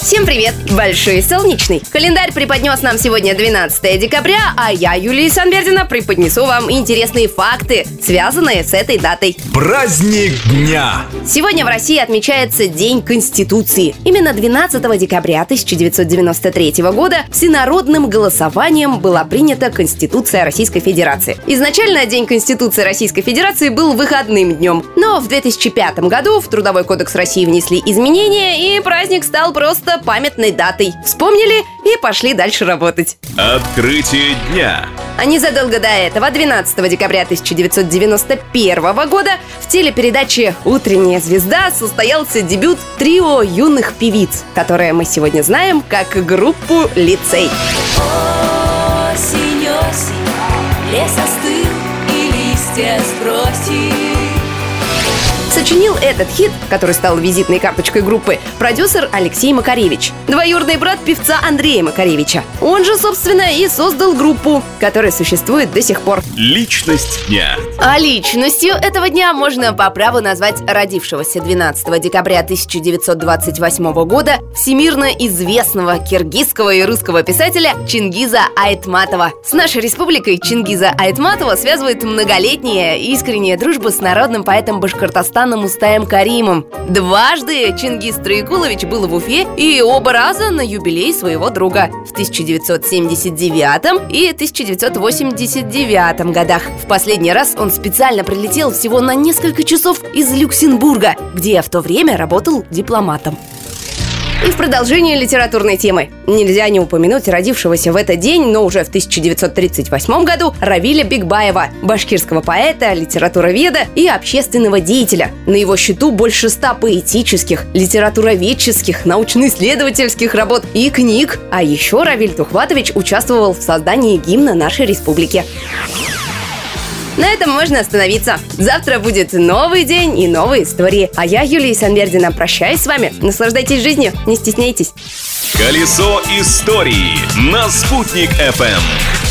Всем привет! Большой солнечный. Календарь преподнес нам сегодня 12 декабря, а я, Юлия Санбердина, преподнесу вам интересные факты, связанные с этой датой. Праздник дня! Сегодня в России отмечается День Конституции. Именно 12 декабря 1993 года всенародным голосованием была принята Конституция Российской Федерации. Изначально День Конституции Российской Федерации был выходным днем, но в 2005 году в Трудовой кодекс России внесли изменения, и праздник стал просто памятной датой. Вспомнили и пошли дальше работать. Открытие дня. А незадолго до этого, 12 декабря 1991 года, в телепередаче «Утренняя звезда» состоялся дебют трио юных певиц, которое мы сегодня знаем как группу «Лицей». Осень, осень, лес остыл и листья сбросил. Сочинил этот хит, который стал визитной карточкой группы, продюсер Алексей Макаревич, двоюродный брат певца Андрея Макаревича. Он же, собственно, и создал группу, которая существует до сих пор. Личность дня. А личностью этого дня можно по праву назвать родившегося 12 декабря 1928 года всемирно известного киргизского и русского писателя Чингиза Айтматова. С нашей республикой Чингиза Айтматова связывает многолетняя искренняя дружба с народным поэтом Башкортостана Мустаем Каримом. Дважды Чингиз Троекулович был в Уфе и оба раза на юбилей своего друга в 1979 и 1989 годах. В последний раз он специально прилетел всего на несколько часов из Люксембурга, где в то время работал дипломатом. И в продолжение литературной темы. Нельзя не упомянуть родившегося в этот день, но уже в 1938 году, Равиля Бигбаева, башкирского поэта, литературоведа и общественного деятеля. На его счету больше ста поэтических, литературоведческих, научно-исследовательских работ и книг. А еще Равиль Тухватович участвовал в создании гимна нашей республики. На этом можно остановиться. Завтра будет новый день и новые истории. А я, Юлия Санбердина, прощаюсь с вами. Наслаждайтесь жизнью, не стесняйтесь. Колесо истории на «Спутник FM.